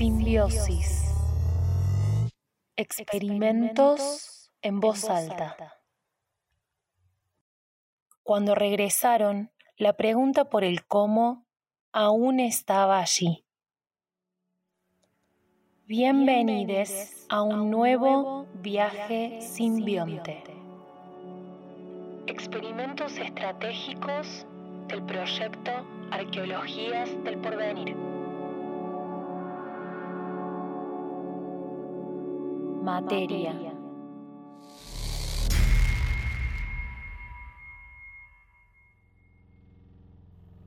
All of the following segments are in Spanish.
Simbiosis. Experimentos en voz alta. Cuando regresaron, la pregunta por el cómo aún estaba allí. Bienvenidos a un nuevo viaje simbionte. Experimentos estratégicos del proyecto Arqueologías del Porvenir. Materia.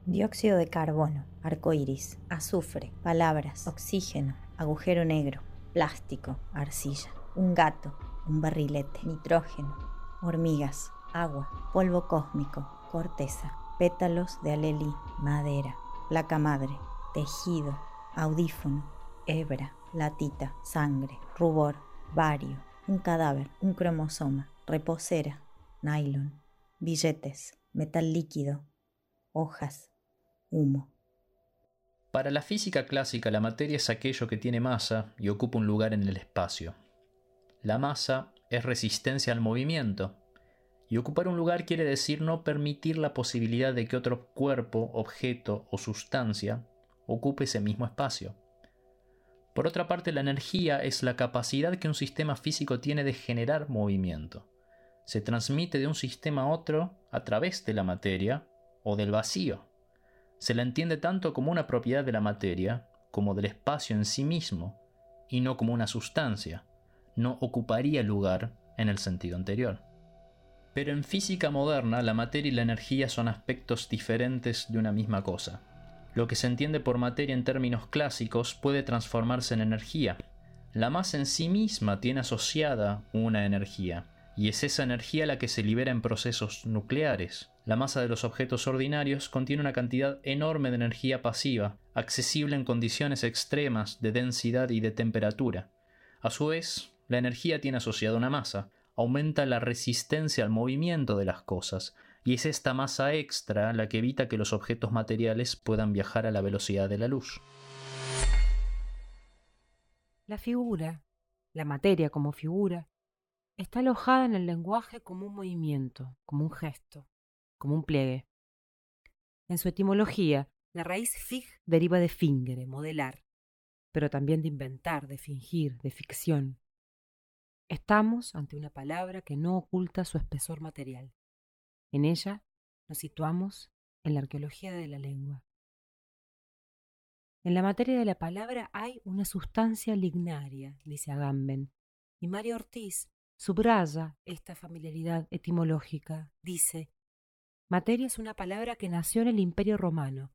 Dióxido de carbono, arcoíris, azufre, palabras, oxígeno, agujero negro, plástico, arcilla, un gato, un barrilete, nitrógeno, hormigas, agua, polvo cósmico, corteza, pétalos de alelí, madera, placa madre, tejido, audífono, hebra, latita, sangre, rubor, vario, un cadáver, un cromosoma, reposera, nylon, billetes, metal líquido, hojas, humo. Para la física clásica la materia es aquello que tiene masa y ocupa un lugar en el espacio. La masa es resistencia al movimiento, y ocupar un lugar quiere decir no permitir la posibilidad de que otro cuerpo, objeto o sustancia ocupe ese mismo espacio. Por otra parte, la energía es la capacidad que un sistema físico tiene de generar movimiento. Se transmite de un sistema a otro a través de la materia o del vacío. Se la entiende tanto como una propiedad de la materia como del espacio en sí mismo, y no como una sustancia. No ocuparía lugar en el sentido anterior. Pero en física moderna la materia y la energía son aspectos diferentes de una misma cosa. Lo que se entiende por materia en términos clásicos puede transformarse en energía. La masa en sí misma tiene asociada una energía, y es esa energía la que se libera en procesos nucleares. La masa de los objetos ordinarios contiene una cantidad enorme de energía pasiva, accesible en condiciones extremas de densidad y de temperatura. A su vez, la energía tiene asociada una masa, aumenta la resistencia al movimiento de las cosas, y es esta masa extra la que evita que los objetos materiales puedan viajar a la velocidad de la luz. La figura, la materia como figura, está alojada en el lenguaje como un movimiento, como un gesto, como un pliegue. En su etimología, la raíz fig deriva de fingere, modelar, pero también de inventar, de fingir, de ficción. Estamos ante una palabra que no oculta su espesor material. En ella nos situamos en la arqueología de la lengua. En la materia de la palabra hay una sustancia lignaria, dice Agamben, y Mario Ortiz subraya esta familiaridad etimológica. Dice, materia es una palabra que nació en el Imperio Romano,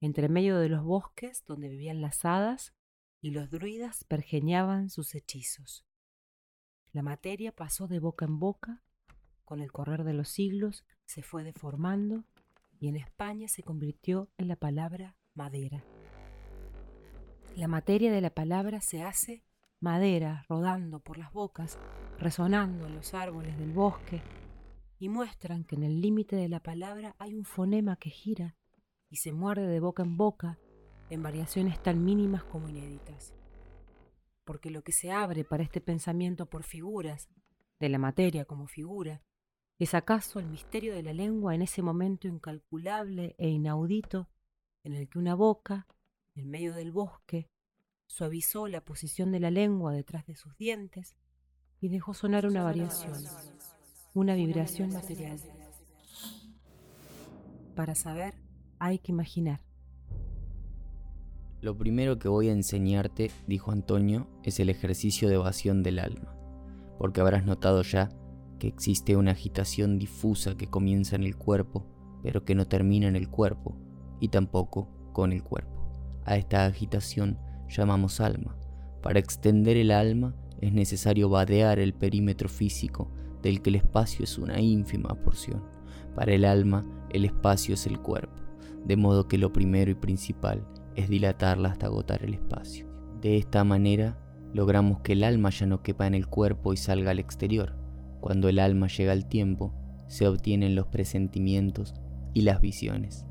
entre medio de los bosques donde vivían las hadas y los druidas pergeñaban sus hechizos. La materia pasó de boca en boca, con el correr de los siglos se fue deformando y en España se convirtió en la palabra madera. La materia de la palabra se hace madera rodando por las bocas, resonando en los árboles del bosque, y muestran que en el límite de la palabra hay un fonema que gira y se muerde de boca en boca en variaciones tan mínimas como inéditas porque lo que se abre para este pensamiento por figuras, de la materia como figura, es acaso el misterio de la lengua en ese momento incalculable e inaudito en el que una boca, en medio del bosque, suavizó la posición de la lengua detrás de sus dientes y dejó sonar una variación, una vibración material. Para saber hay que imaginar. Lo primero que voy a enseñarte, dijo Antonio, es el ejercicio de evasión del alma, porque habrás notado ya que existe una agitación difusa que comienza en el cuerpo, pero que no termina en el cuerpo, y tampoco con el cuerpo. A esta agitación llamamos alma. Para extender el alma es necesario vadear el perímetro físico, del que el espacio es una ínfima porción. Para el alma, el espacio es el cuerpo, de modo que lo primero y principal es dilatarla hasta agotar el espacio. De esta manera logramos que el alma ya no quepa en el cuerpo y salga al exterior. Cuando el alma llega al tiempo, se obtienen los presentimientos y las visiones.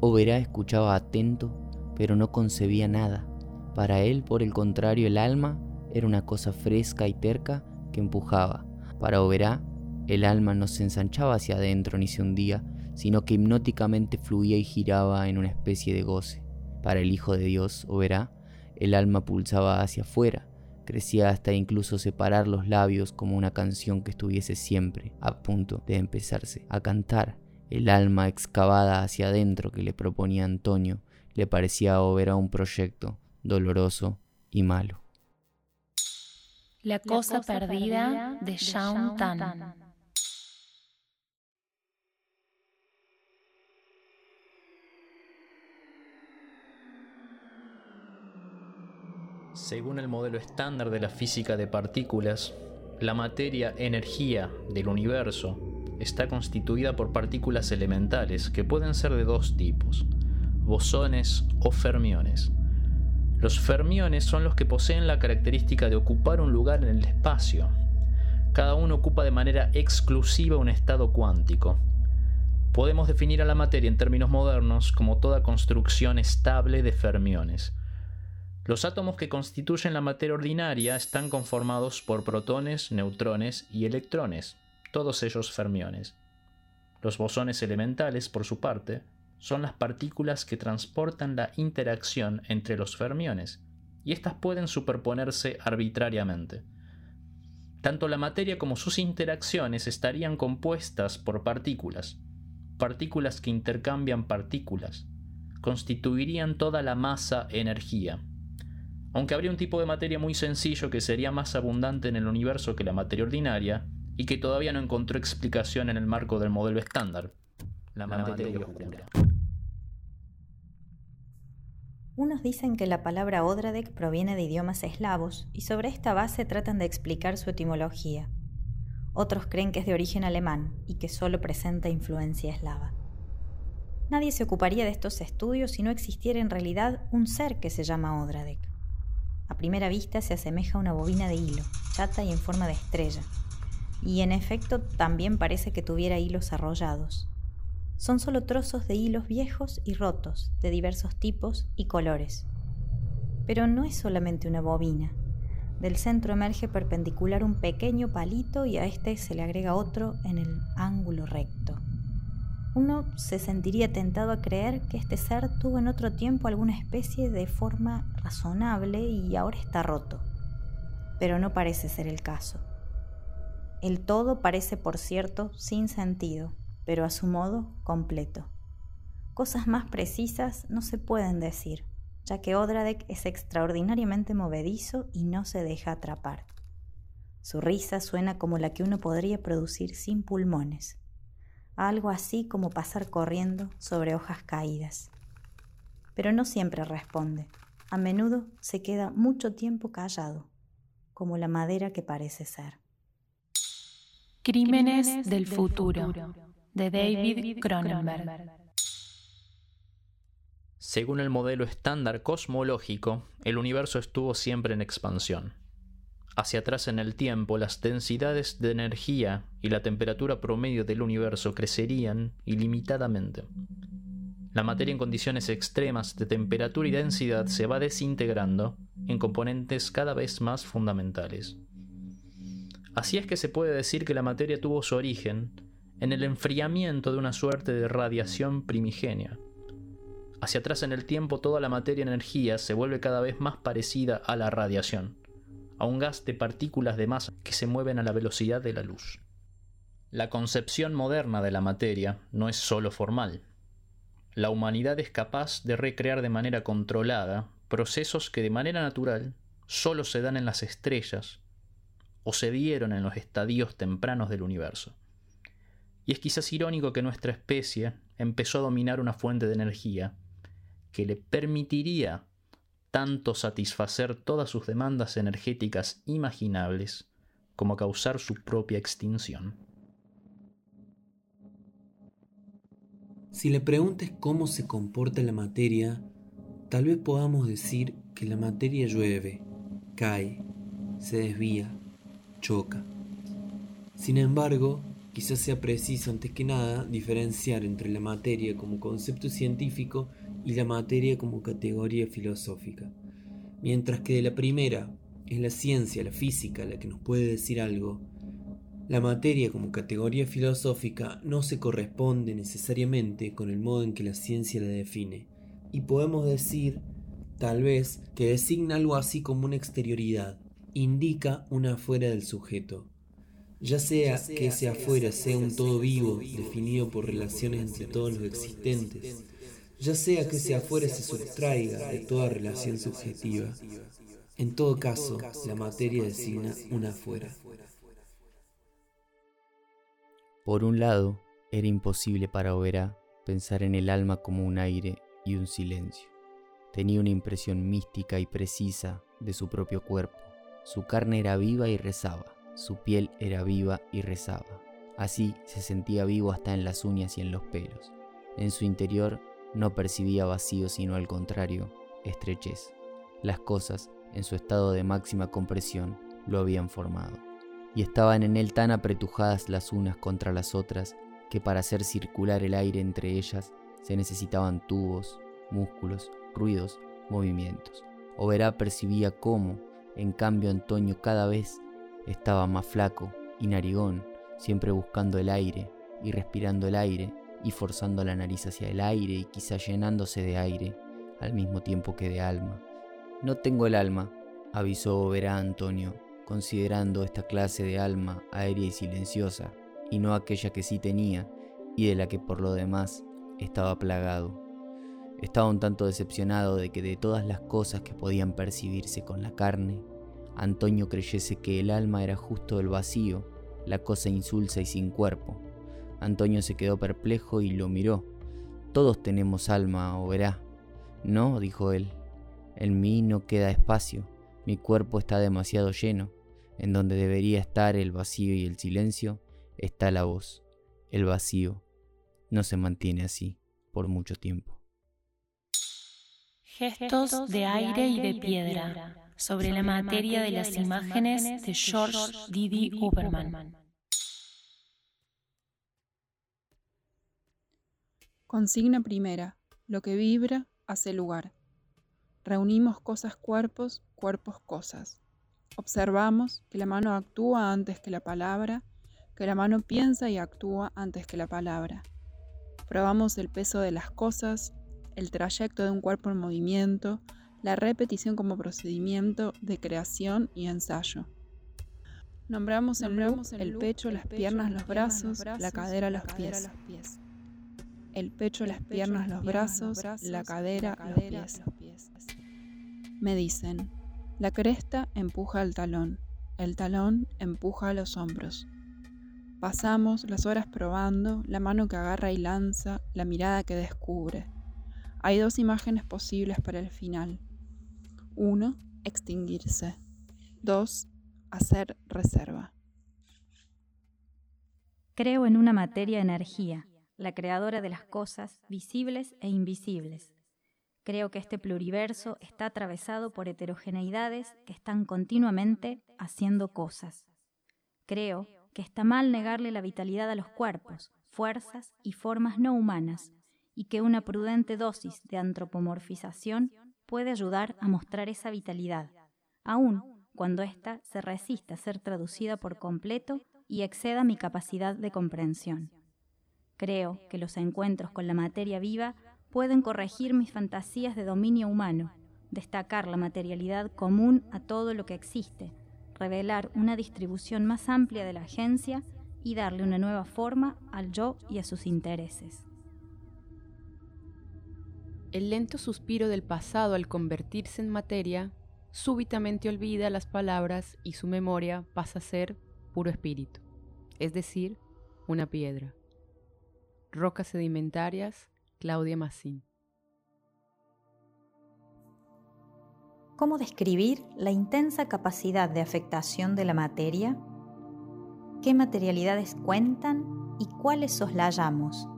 Oberá escuchaba atento, pero no concebía nada. Para él, por el contrario, el alma era una cosa fresca y terca que empujaba. Para Oberá, el alma no se ensanchaba hacia adentro ni se hundía, sino que hipnóticamente fluía y giraba en una especie de goce. Para el Hijo de Dios, Oberá, el alma pulsaba hacia afuera, crecía hasta incluso separar los labios como una canción que estuviese siempre a punto de empezarse a cantar. El alma excavada hacia adentro que le proponía Antonio le parecía a Oberá un proyecto doloroso y malo. La cosa, perdida, de Shao Tan. Según el modelo estándar de la física de partículas, la materia energía del universo está constituida por partículas elementales que pueden ser de dos tipos, bosones o fermiones. Los fermiones son los que poseen la característica de ocupar un lugar en el espacio. Cada uno ocupa de manera exclusiva un estado cuántico. Podemos definir a la materia en términos modernos como toda construcción estable de fermiones. Los átomos que constituyen la materia ordinaria están conformados por protones, neutrones y electrones, todos ellos fermiones. Los bosones elementales, por su parte, son las partículas que transportan la interacción entre los fermiones, y éstas pueden superponerse arbitrariamente. Tanto la materia como sus interacciones estarían compuestas por partículas, partículas que intercambian partículas, constituirían toda la masa energía. Aunque habría un tipo de materia muy sencillo que sería más abundante en el universo que la materia ordinaria, y que todavía no encontró explicación en el marco del modelo estándar, la materia oscura. Unos dicen que la palabra Odradek proviene de idiomas eslavos y sobre esta base tratan de explicar su etimología. Otros creen que es de origen alemán y que solo presenta influencia eslava. Nadie se ocuparía de estos estudios si no existiera en realidad un ser que se llama Odradek. A primera vista se asemeja a una bobina de hilo, chata y en forma de estrella, y en efecto también parece que tuviera hilos arrollados. Son solo trozos de hilos viejos y rotos, de diversos tipos y colores. Pero no es solamente una bobina. Del centro emerge perpendicular un pequeño palito y a este se le agrega otro en el ángulo recto. Uno se sentiría tentado a creer que este ser tuvo en otro tiempo alguna especie de forma razonable y ahora está roto. Pero no parece ser el caso. El todo parece, por cierto, sin sentido, pero a su modo completo. Cosas más precisas no se pueden decir, ya que Odradek es extraordinariamente movedizo y no se deja atrapar. Su risa suena como la que uno podría producir sin pulmones, algo así como pasar corriendo sobre hojas caídas. Pero no siempre responde, a menudo se queda mucho tiempo callado, como la madera que parece ser. Crímenes del futuro de David Cronenberg. Según el modelo estándar cosmológico, el universo estuvo siempre en expansión. Hacia atrás en el tiempo, las densidades de energía y la temperatura promedio del universo crecerían ilimitadamente. La materia en condiciones extremas de temperatura y densidad se va desintegrando en componentes cada vez más fundamentales. Así es que se puede decir que la materia tuvo su origen en el enfriamiento de una suerte de radiación primigenia. Hacia atrás en el tiempo toda la materia energía se vuelve cada vez más parecida a la radiación, a un gas de partículas de masa que se mueven a la velocidad de la luz. La concepción moderna de la materia no es sólo formal. La humanidad es capaz de recrear de manera controlada procesos que de manera natural sólo se dan en las estrellas o se dieron en los estadios tempranos del universo. Y es quizás irónico que nuestra especie empezó a dominar una fuente de energía que le permitiría tanto satisfacer todas sus demandas energéticas imaginables como causar su propia extinción. Si le preguntes cómo se comporta la materia, tal vez podamos decir que la materia llueve, cae, se desvía, choca. Sin embargo, quizás sea preciso antes que nada diferenciar entre la materia como concepto científico y la materia como categoría filosófica. Mientras que de la primera es la ciencia, la física, la que nos puede decir algo, la materia como categoría filosófica no se corresponde necesariamente con el modo en que la ciencia la define, y podemos decir, tal vez, que designa algo así como una exterioridad, indica una afuera del sujeto. Ya sea que ese afuera sea un todo vivo, definido por relaciones entre todos los existentes, ya sea que ese afuera se sustraiga de toda relación subjetiva. En todo caso, la materia designa una afuera. Por un lado, era imposible para Oberá pensar en el alma como un aire y un silencio. Tenía una impresión mística y precisa de su propio cuerpo. Su carne era viva y rezaba, su piel era viva y rezaba. Así se sentía vivo hasta en las uñas y en los pelos. En su interior no percibía vacío, sino al contrario, estrechez. Las cosas, en su estado de máxima compresión, lo habían formado y estaban en él tan apretujadas las unas contra las otras que para hacer circular el aire entre ellas se necesitaban tubos, músculos, ruidos, movimientos. Oberá percibía cómo, en cambio, Antonio cada vez estaba más flaco y narigón, siempre buscando el aire y respirando el aire y forzando la nariz hacia el aire y quizá llenándose de aire al mismo tiempo que de alma. No tengo el alma, avisó Oberá a Antonio, considerando esta clase de alma aérea y silenciosa, y no aquella que sí tenía, y de la que por lo demás estaba plagado. Estaba un tanto decepcionado de que de todas las cosas que podían percibirse con la carne, Antonio creyese que el alma era justo el vacío, la cosa insulsa y sin cuerpo. Antonio se quedó perplejo y lo miró. Todos tenemos alma, o verá. No, dijo él, en mí no queda espacio, mi cuerpo está demasiado lleno. En donde debería estar el vacío y el silencio, está la voz. El vacío no se mantiene así por mucho tiempo. Gestos de aire y de piedra sobre la materia de las imágenes de George Didi Uberman. Consigna primera. Lo que vibra hace lugar. Reunimos cosas cuerpos, cuerpos cosas. Observamos que la mano actúa antes que la palabra, que la mano piensa y actúa antes que la palabra. Probamos el peso de las cosas, el trayecto de un cuerpo en movimiento, la repetición como procedimiento de creación y ensayo. Nombramos, el, el pecho, las piernas, los brazos, la cadera, los pies. El pecho, las piernas, los brazos, la cadera, los pies. Me dicen, la cresta empuja al talón, el talón empuja a los hombros. Pasamos las horas probando, la mano que agarra y lanza, la mirada que descubre. Hay dos imágenes posibles para el final. Uno, extinguirse. Dos, hacer reserva. Creo en una materia energía, la creadora de las cosas visibles e invisibles, Creo que este pluriverso está atravesado por heterogeneidades que están continuamente haciendo cosas. Creo que está mal negarle la vitalidad a los cuerpos, fuerzas y formas no humanas, y que una prudente dosis de antropomorfización puede ayudar a mostrar esa vitalidad, aun cuando ésta se resista a ser traducida por completo y exceda mi capacidad de comprensión. Creo que los encuentros con la materia viva pueden corregir mis fantasías de dominio humano, destacar la materialidad común a todo lo que existe, revelar una distribución más amplia de la agencia y darle una nueva forma al yo y a sus intereses. El lento suspiro del pasado al convertirse en materia súbitamente olvida las palabras y su memoria pasa a ser puro espíritu, es decir, una piedra. Rocas sedimentarias Claudia Massín. ¿Cómo describir la intensa capacidad de afectación de la materia? ¿Qué materialidades cuentan y cuáles soslayamos?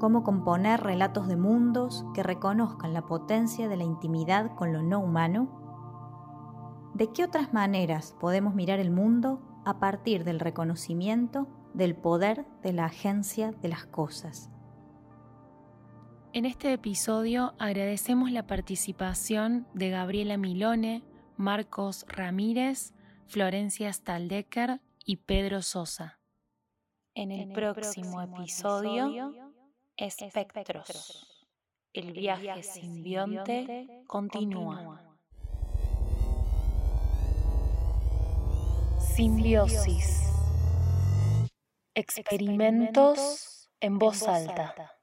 ¿Cómo componer relatos de mundos que reconozcan la potencia de la intimidad con lo no humano? ¿De qué otras maneras podemos mirar el mundo a partir del reconocimiento del poder de la agencia de las cosas? En este episodio agradecemos la participación de Gabriela Milone, Marcos Ramírez, Florencia Staldecker y Pedro Sosa. En el, próximo, episodio, Espectros. El viaje simbionte continúa. Simbiosis. Experimentos en voz alta.